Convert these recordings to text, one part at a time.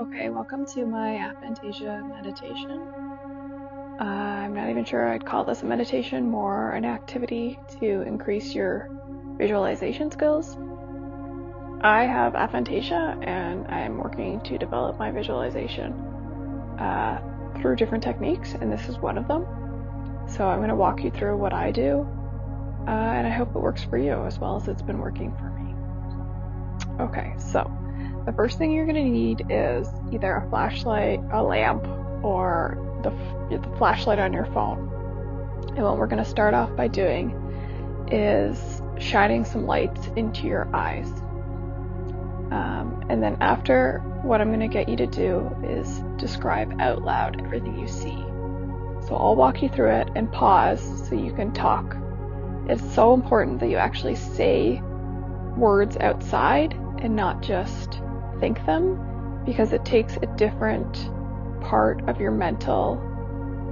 Okay, welcome to my aphantasia meditation. Uh, I'm not even sure I'd call this a meditation, more an activity to increase your visualization skills. I have aphantasia and I'm working to develop my visualization uh, through different techniques, and this is one of them. So I'm going to walk you through what I do, uh, and I hope it works for you as well as it's been working for me. Okay, so the first thing you're going to need is either a flashlight, a lamp, or the, the flashlight on your phone. And what we're going to start off by doing is shining some lights into your eyes. Um, and then after, what I'm going to get you to do is describe out loud everything you see. So I'll walk you through it and pause so you can talk. It's so important that you actually say words outside and not just think them because it takes a different part of your mental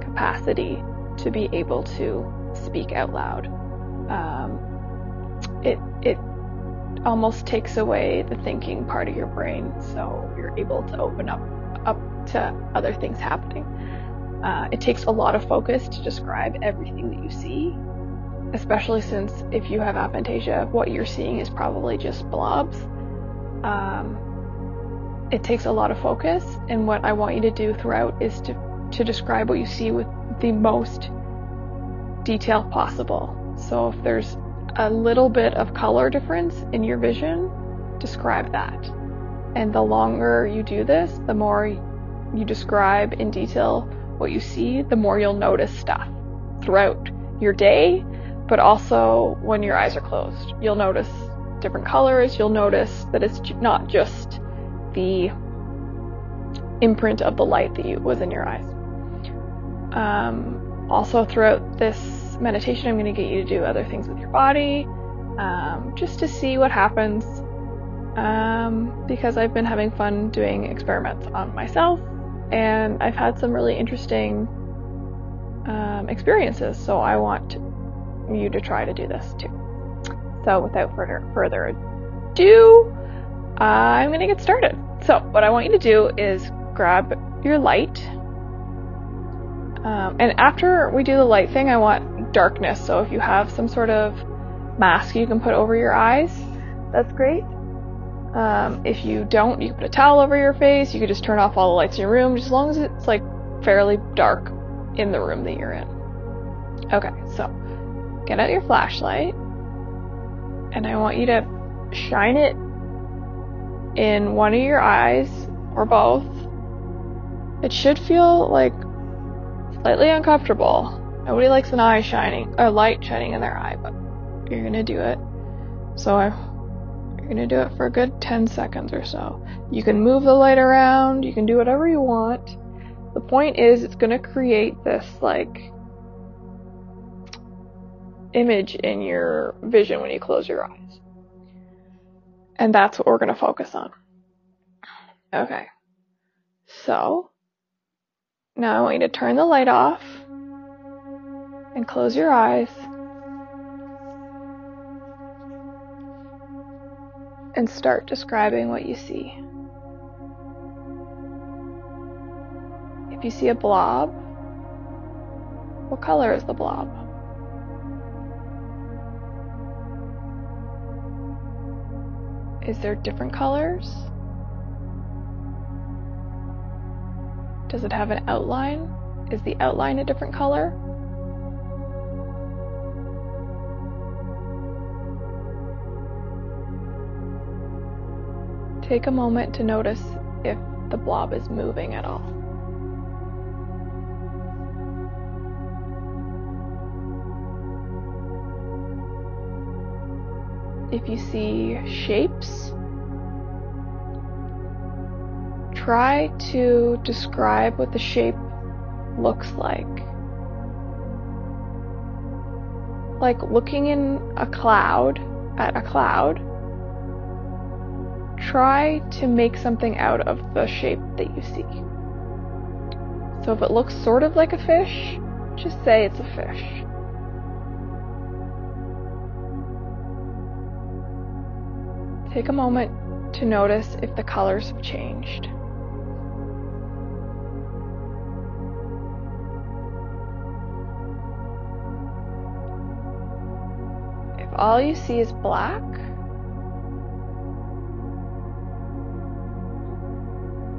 capacity to be able to speak out loud. Um, it it almost takes away the thinking part of your brain, so you're able to open up up to other things happening. Uh, it takes a lot of focus to describe everything that you see, especially since if you have aphantasia, what you're seeing is probably just blobs. Um, it takes a lot of focus, and what I want you to do throughout is to, to describe what you see with the most detail possible. So if there's a little bit of color difference in your vision, describe that. And the longer you do this, the more you describe in detail what you see, the more you'll notice stuff throughout your day, but also when your eyes are closed. You'll notice different colors, you'll notice that it's not just the imprint of the light that was in your eyes. Um, also, throughout this meditation, I'm going to get you to do other things with your body, um, just to see what happens. Um, because I've been having fun doing experiments on myself, and I've had some really interesting um, experiences. So I want you to try to do this too. So, without further further ado, I'm going to get started. So, what I want you to do is grab your light. Um, and after we do the light thing, I want darkness. So, if you have some sort of mask you can put over your eyes, that's great. Um, if you don't, you can put a towel over your face. You could just turn off all the lights in your room, just as long as it's like fairly dark in the room that you're in. Okay, so get out your flashlight, and I want you to shine it in one of your eyes or both. It should feel like slightly uncomfortable. Nobody likes an eye shining, or light shining in their eye, but you're gonna do it. So I, you're gonna do it for a good 10 seconds or so. You can move the light around, you can do whatever you want. The point is, it's gonna create this like image in your vision when you close your eyes. And that's what we're going to focus on. Okay. So, now I want you to turn the light off and close your eyes. And start describing what you see. If you see a blob, what color is the blob? Is there different colors? Does it have an outline? Is the outline a different color? Take a moment to notice if the blob is moving at all. If you see shapes, try to describe what the shape looks like. Like looking in a cloud, at a cloud, try to make something out of the shape that you see. So if it looks sort of like a fish, just say it's a fish. Take a moment to notice if the colors have changed. If all you see is black,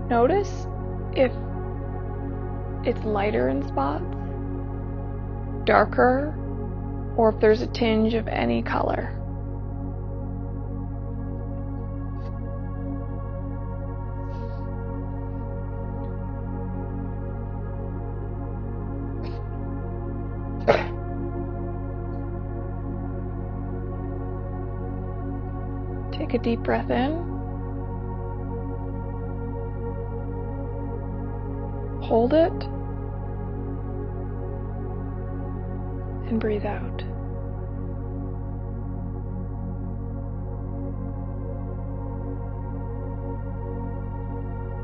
notice if it's lighter in spots, darker, or if there's a tinge of any color. Take a deep breath in. Hold it. And breathe out.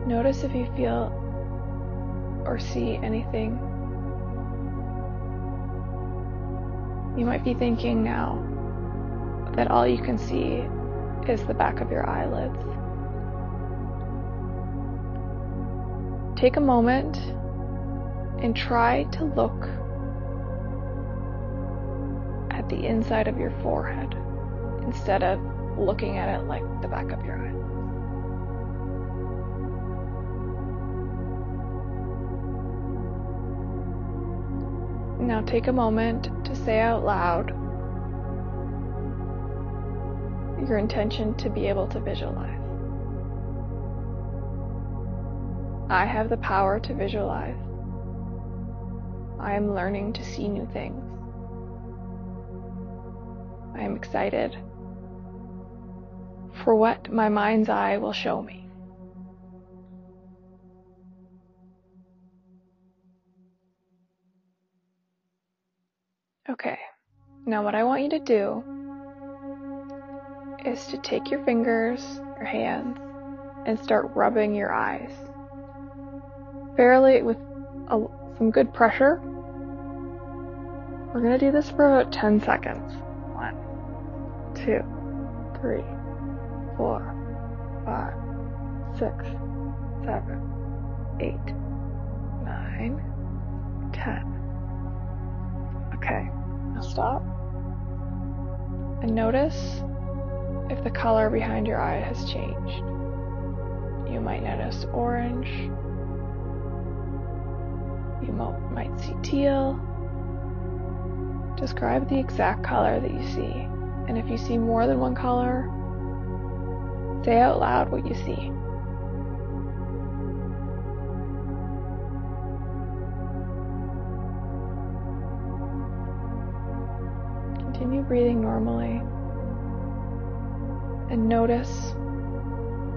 Notice if you feel or see anything. You might be thinking now that all you can see is the back of your eyelids. Take a moment and try to look at the inside of your forehead instead of looking at it like the back of your eyelids. Now take a moment to say out loud your intention to be able to visualize. I have the power to visualize. I am learning to see new things. I am excited for what my mind's eye will show me. Okay, now what I want you to do is to take your fingers, your hands, and start rubbing your eyes. Fairly with a, some good pressure. We're going to do this for about 10 seconds. One, two, three, four, five, six, seven, eight, nine, ten. Okay, now stop. And notice if the color behind your eye has changed. You might notice orange. You might see teal. Describe the exact color that you see. And if you see more than one color, say out loud what you see. Continue breathing normally and notice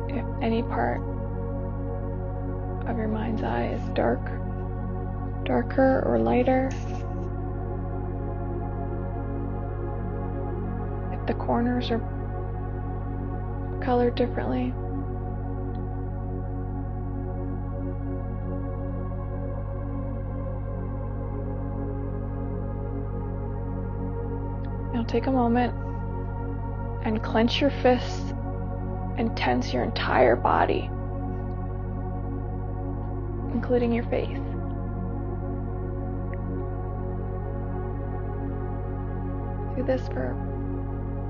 if any part of your mind's eye is dark, darker or lighter. If the corners are colored differently. Now take a moment and clench your fists and tense your entire body, including your face. Do this for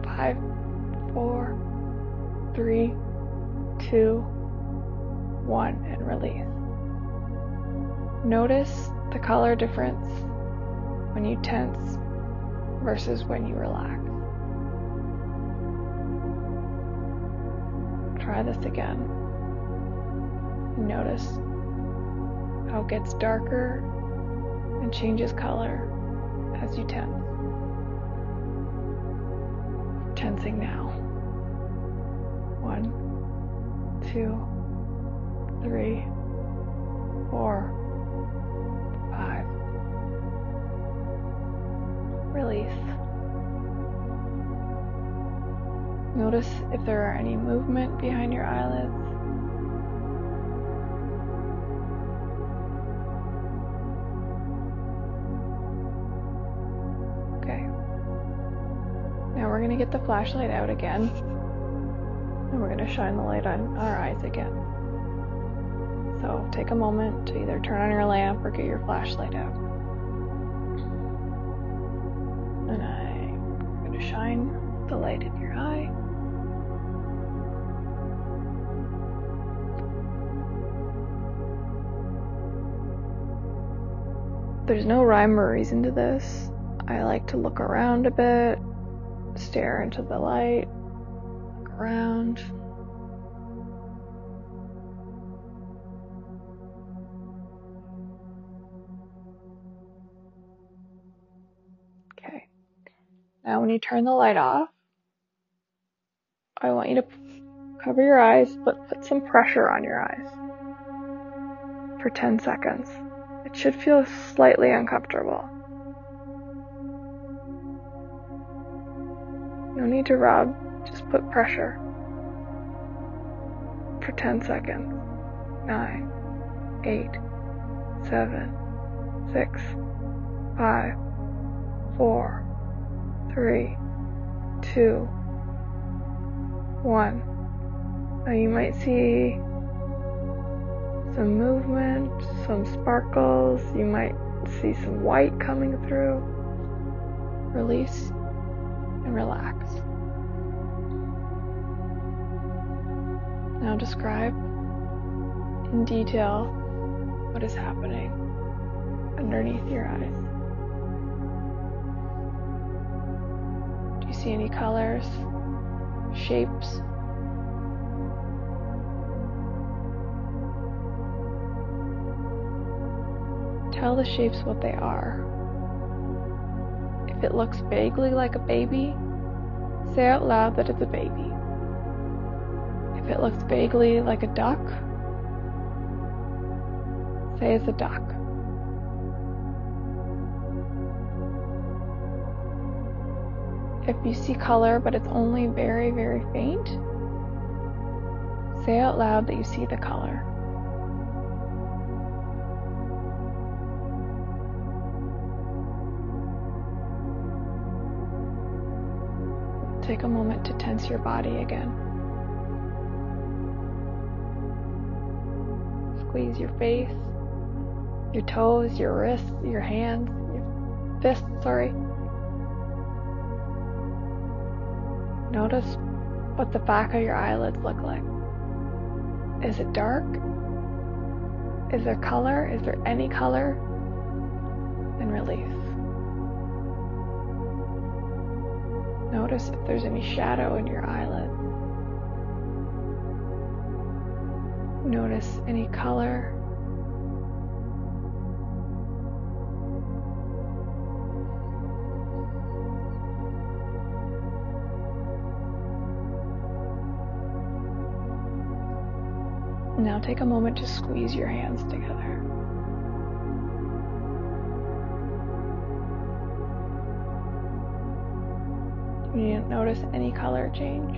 five, four, three, two, one, and release. Notice the color difference when you tense versus when you relax. Try this again. Notice how it gets darker and changes color as you tense. Tensing now. One, two, three, Notice if there are any movement behind your eyelids. Okay. Now we're going to get the flashlight out again. And we're going to shine the light on our eyes again. So take a moment to either turn on your lamp or get your flashlight out. And I'm going to shine the light in your eye. There's no rhyme or reason to this. I like to look around a bit, stare into the light, look around. Okay. Now, when you turn the light off, I want you to cover your eyes, but put some pressure on your eyes for 10 seconds. It should feel slightly uncomfortable. No need to rub, just put pressure for 10 seconds. 9, 8, 7, 6, 5, 4, 3, 2, 1. Now you might see some movement, some sparkles. You might see some white coming through. Release and relax. Now describe in detail what is happening underneath your eyes. Do you see any colors, shapes? Tell the shapes what they are. If it looks vaguely like a baby, say out loud that it's a baby. If it looks vaguely like a duck, say it's a duck. If you see color but it's only very, very faint, say out loud that you see the color. Take a moment to tense your body again. Squeeze your face, your toes, your wrists, your hands, your fists, sorry. Notice what the back of your eyelids look like. Is it dark? Is there color? Is there any color? And release. Notice if there's any shadow in your eyelid. Notice any color. Now take a moment to squeeze your hands together. You didn't notice any color change.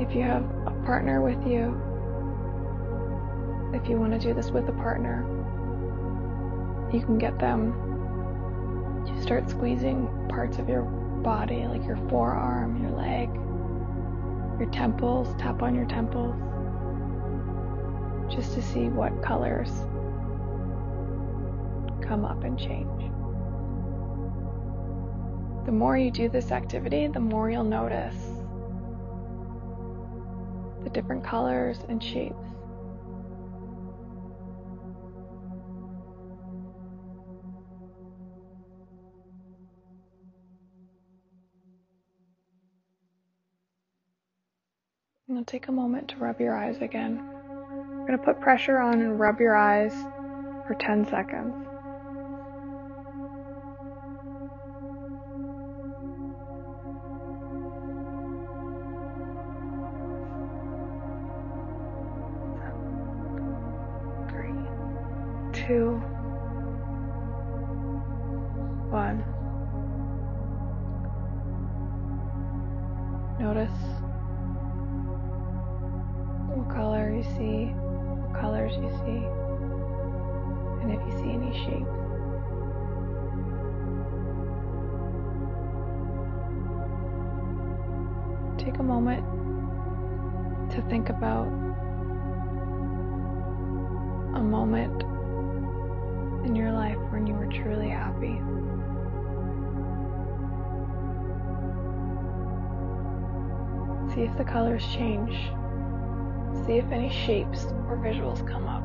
If you have a partner with you, if you want to do this with a partner, you can get them to start squeezing parts of your body, like your forearm, your leg, your temples, tap on your temples, just to see what colors come up and change. The more you do this activity, the more you'll notice the different colors and shapes. Now take a moment to rub your eyes again. We're going to put pressure on and rub your eyes for 10 seconds. Notice what color you see, what colors you see, and if you see any shapes. Take a moment to think about a moment in your life when you were truly happy. See if the colors change. See if any shapes or visuals come up.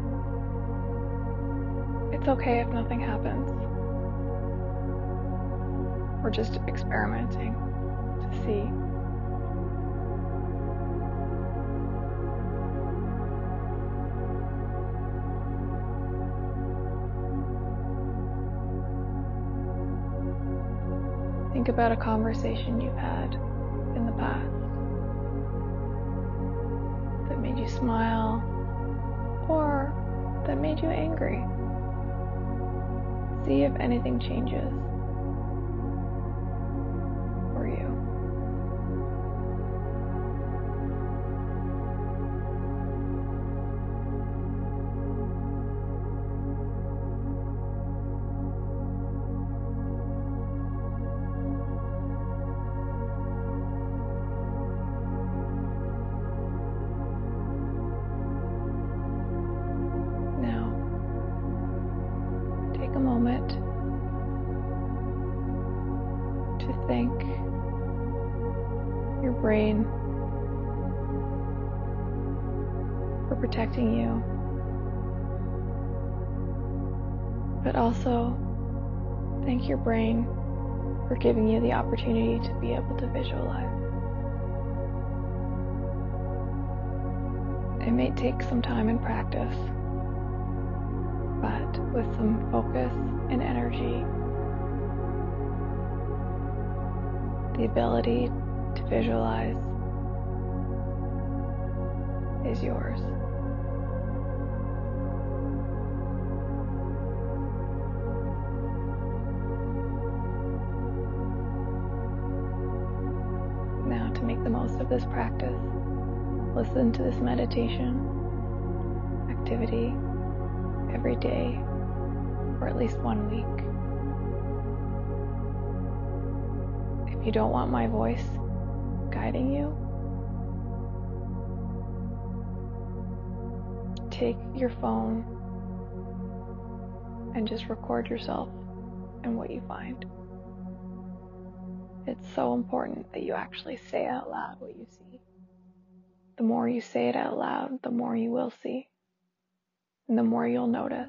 It's okay if nothing happens. We're just experimenting to see. Think about a conversation you've had in the past made you smile or that made you angry. See if anything changes protecting you, but also thank your brain for giving you the opportunity to be able to visualize. It may take some time and practice, but with some focus and energy, the ability to visualize is yours. This practice, listen to this meditation activity every day for at least one week. If you don't want my voice guiding you, take your phone and just record yourself and what you find. It's so important that you actually say out loud what you see. The more you say it out loud, the more you will see, and the more you'll notice.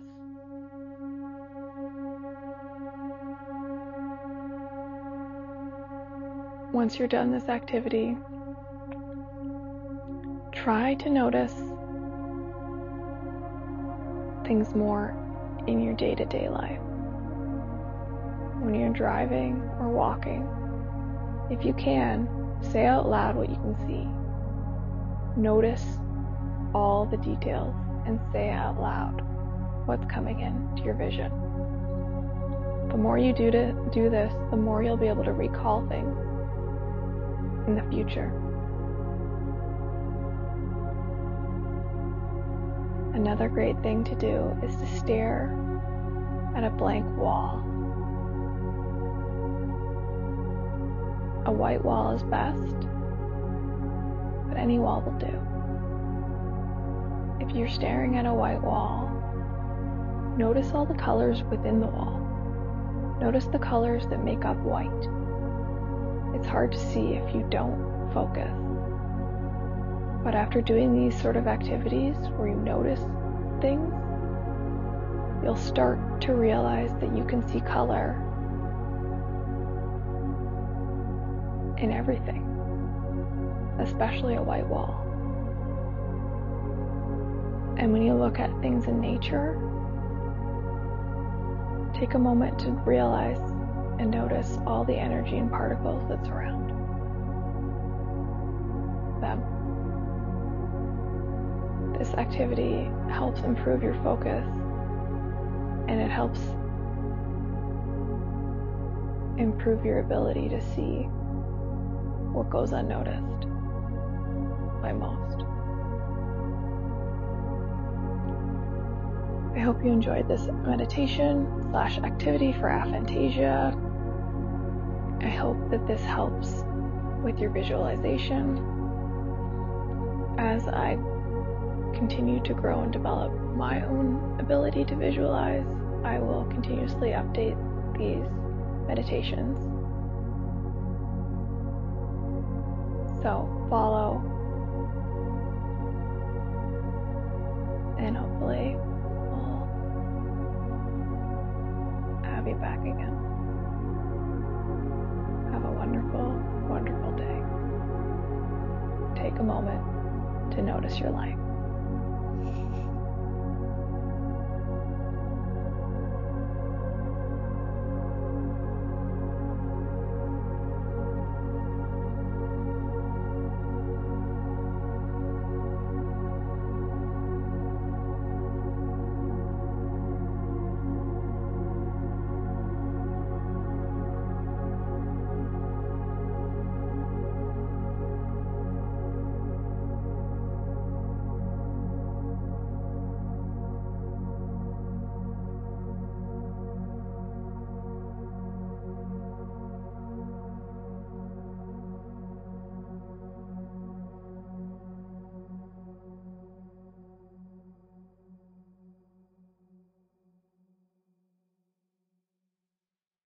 Once you're done this activity, try to notice things more in your day to day life. When you're driving or walking, if you can, say out loud what you can see. Notice all the details and say out loud what's coming into your vision. The more you do to do this, the more you'll be able to recall things in the future. Another great thing to do is to stare at a blank wall. A white wall is best, but any wall will do. If you're staring at a white wall, notice all the colors within the wall. Notice the colors that make up white. It's hard to see if you don't focus. But after doing these sort of activities where you notice things, you'll start to realize that you can see color in everything, especially a white wall. And when you look at things in nature, take a moment to realize and notice all the energy and particles that surround them. This activity helps improve your focus and it helps improve your ability to see what goes unnoticed by most. I hope you enjoyed this meditation slash activity for aphantasia. I hope that this helps with your visualization as I continue to grow and develop my own ability to visualize. I will continuously update these meditations. So follow and hopefully we'll have you back again. Have a wonderful, wonderful day. Take a moment to notice your life.